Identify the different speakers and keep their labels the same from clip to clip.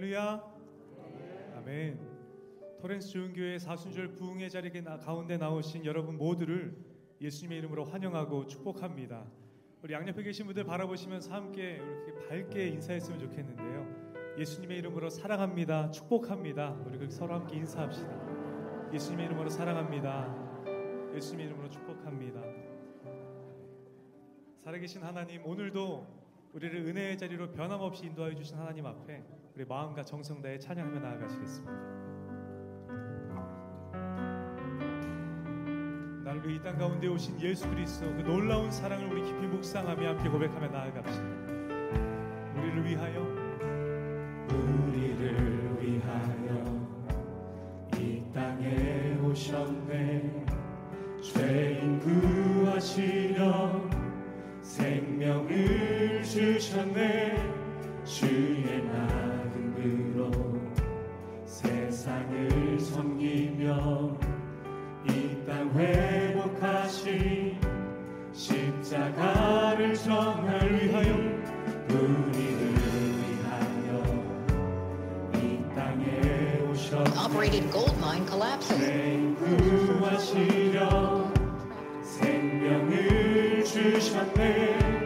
Speaker 1: 할렐루야. 아멘. 토렌스 좋은교회 사순절 부흥의 자리 가운데 나오신 여러분 모두를 예수님의 이름으로 환영하고 축복합니다. 우리 양옆에 계신 분들 바라보시면서 함께 이렇게 밝게 인사했으면 좋겠는데요. 예수님의 이름으로 사랑합니다. 축복합니다. 우리 그 서로 함께 인사합시다. 예수님의 이름으로 사랑합니다. 예수님의 이름으로 축복합니다. 살아계신 하나님 오늘도 우리를 은혜의 자리로 변함없이 인도하여 주신 하나님 앞에 우리 마음과 정성 다해 찬양하며 나아가시겠습니다. 나를 위해 이땅 가운데 오신 예수 그리스도 그 놀라운 사랑을 우리 깊이 묵상하며 함께 고백하며 나아갑시다. 우리를 위하여
Speaker 2: 십자가를 정말 위하여 우리를 위하여 이 땅에 오셨
Speaker 3: Operated gold mine collapses.
Speaker 2: 구하시려 생명을 주셨네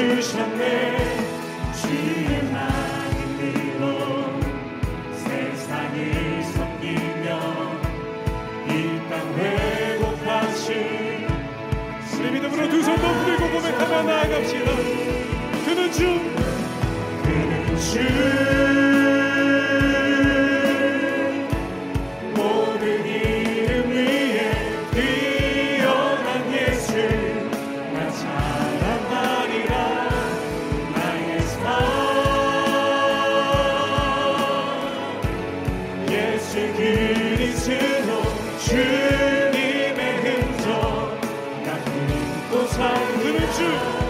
Speaker 1: 주셨네.
Speaker 2: 주의 마음으로 세상을 섬기며 이땅 회복하신
Speaker 1: 우리 믿음으로 두 손 높이고 고백하며 나아갑시다. 그는 주.
Speaker 2: 그는 주 그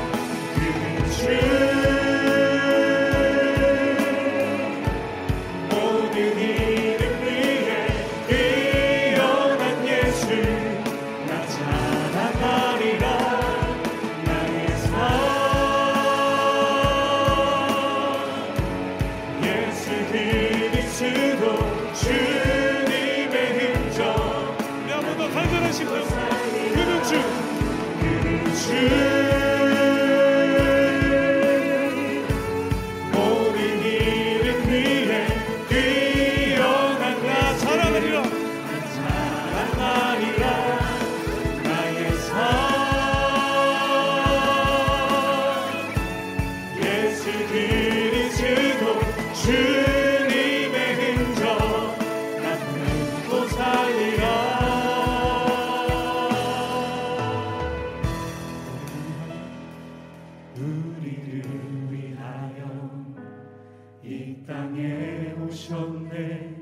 Speaker 2: 땅에 오셨네.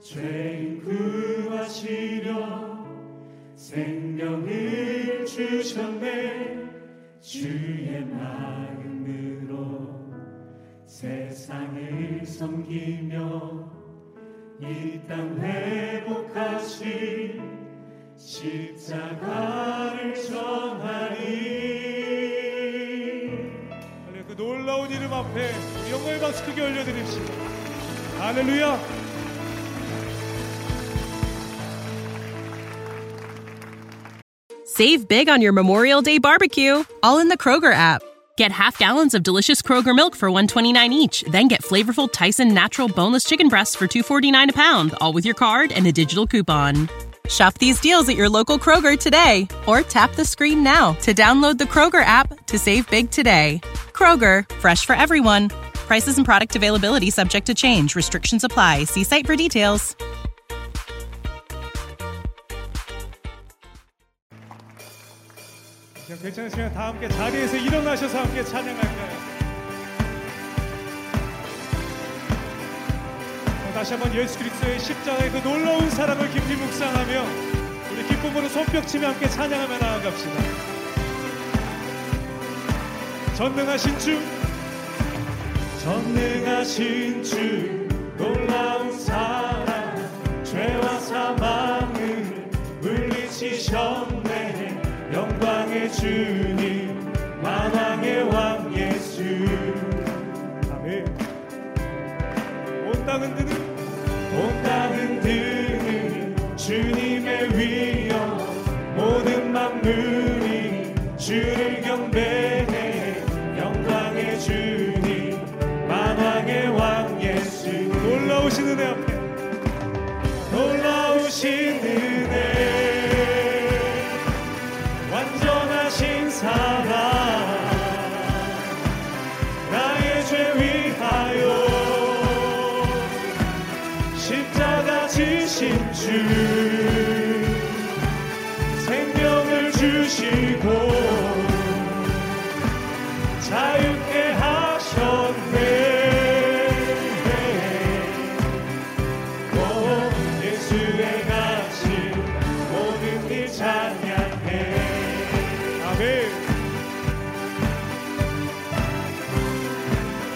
Speaker 2: 죄인 구하시려 생명을
Speaker 1: 주셨네.
Speaker 2: 주의 마음으로 세상을 섬기며 이 땅 회복하신 십자가를 전하리.
Speaker 1: 놀라운 이름 앞에 영광의 박수 크게 올려드립시다 할렐루야
Speaker 4: Save big on your Memorial Day barbecue, all in the Kroger app. Get half gallons of delicious Kroger milk for 129 each, then get flavorful Tyson natural boneless chicken breasts for 249 a pound, all with your card and a digital coupon. Shop these deals at your local Kroger today or tap the screen now to download the Kroger app to save big today. Kroger, fresh for everyone. Prices and product availability subject to change. Restrictions apply. See site for details.
Speaker 1: 그냥 괜찮으시면 다 함께 자리에서 일어나셔서 함께 찬양할까요? 다시 한번 예수 그리스도의 십자가의 그 놀라운 사랑을 깊이 묵상하며 우리 기쁨으로 손뼉치며 함께 찬양하며 나아갑시다. 전능하신 주,
Speaker 2: 전능하신 주 놀라운 사랑 죄와 사망을 물리치셨네 영광의 주님 만왕의 왕 예수
Speaker 1: 아멘. 온 땅은 드는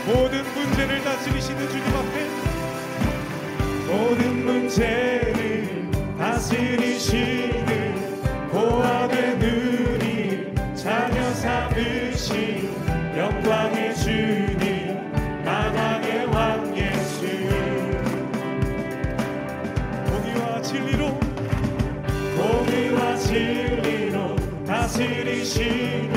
Speaker 2: 모든
Speaker 1: 문제를 다스리시는 주님 앞에
Speaker 2: 모든 문제를 다스리시는 보아된 우리 자녀 삼으신 영광의 주님 만왕의 왕 예수.
Speaker 1: 공의와 진리로
Speaker 2: 공의와 진리로 다스리시며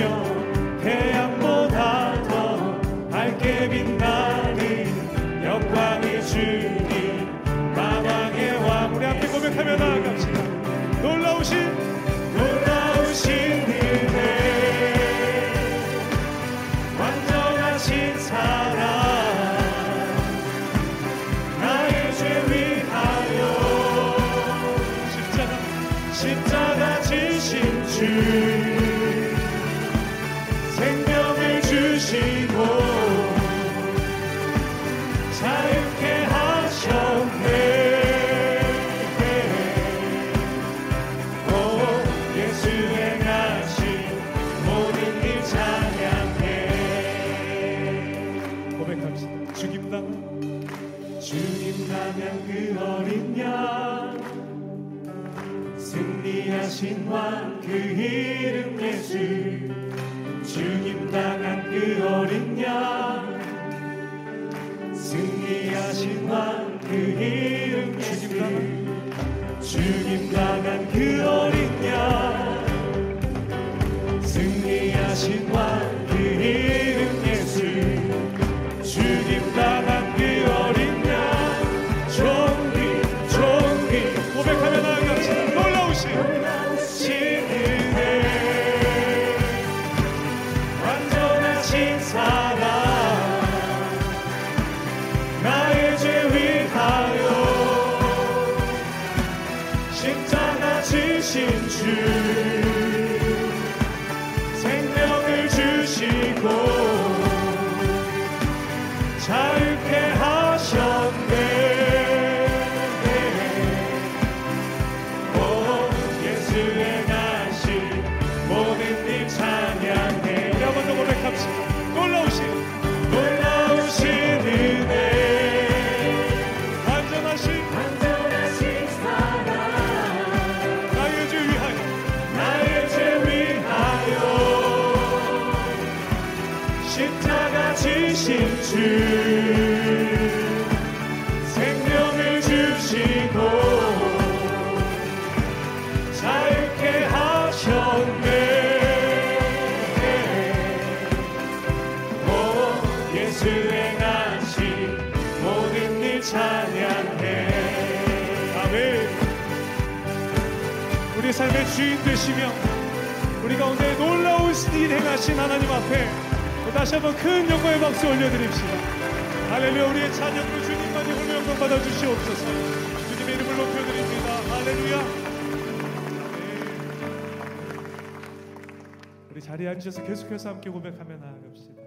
Speaker 2: 승리하신 왕 그 이름 예수. 주님 당한 그 어린 양. 승리하신 왕 그 이름 예수. 주님 당한 그 어린 양. 승리하신 왕 그 이름 예수. 주님
Speaker 1: 삶의 주인 되시며 우리 가운데 놀라운 일 행하신 하나님 앞에 다시 한번 큰 영광의 박수 올려드립시다. 할렐루야 우리의 찬양으로 주님만이 홀로 영광 받아주시옵소서 주님의 이름을 높여드립니다. 할렐루야 네. 우리 자리에 앉으셔서 계속해서 함께 고백하며 나아갑시다.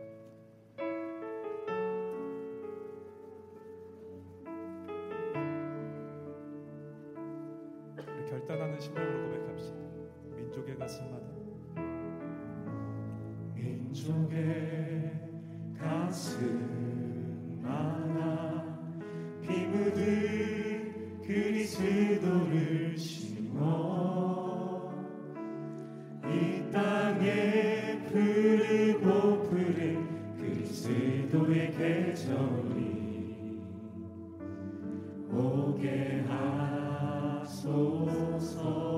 Speaker 2: 기도의 계절이 오게 하소서.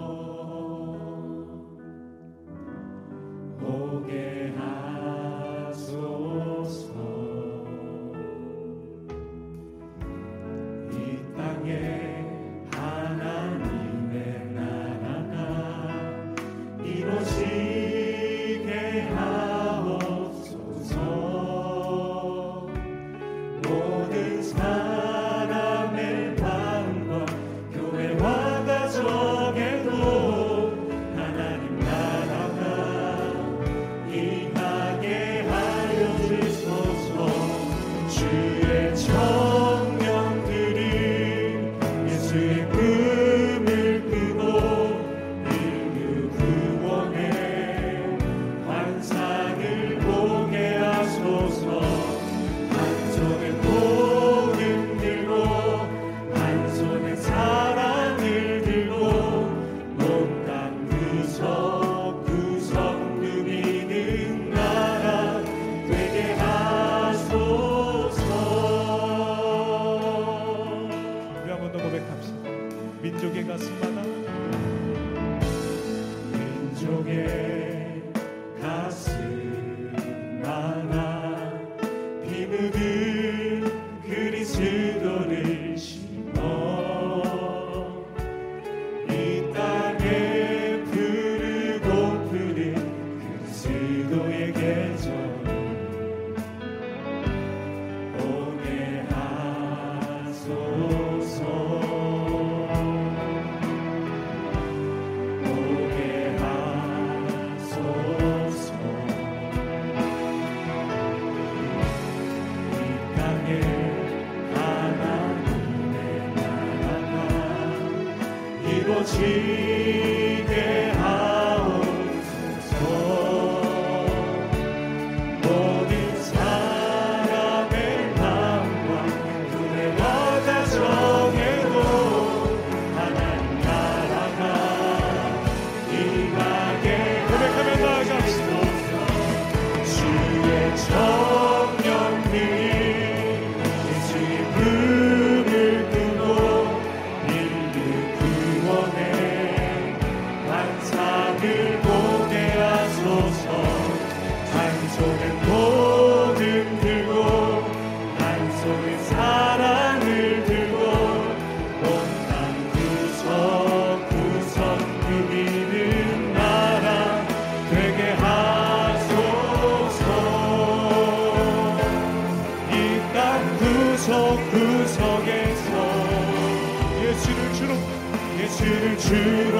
Speaker 1: 주로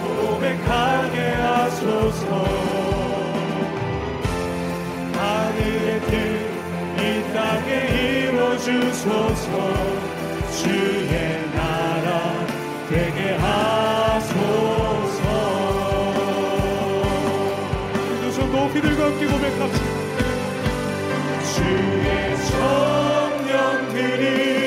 Speaker 2: 고백하게 하소서. 하늘의 뜻이 땅에 이루어주소서. 주의 나라 되게 하소서.
Speaker 1: 우도, 손 높이 들고 함께 고백합시다.
Speaker 2: 주의 청년들이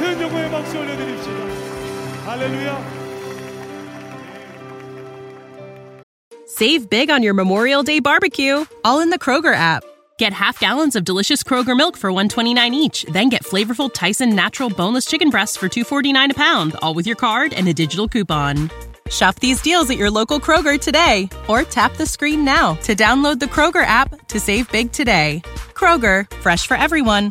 Speaker 1: 큰 영광의 박수 올려드립시다. 할렐루야.
Speaker 4: Save big on your Memorial Day barbecue, all in the Kroger app. Get half gallons of delicious Kroger milk for 129 each, then get flavorful Tyson natural boneless chicken breasts for 249 a pound, all with your card and a digital coupon. Shop these deals at your local Kroger today or tap the screen now to download the Kroger app to save big today. Kroger, fresh for everyone.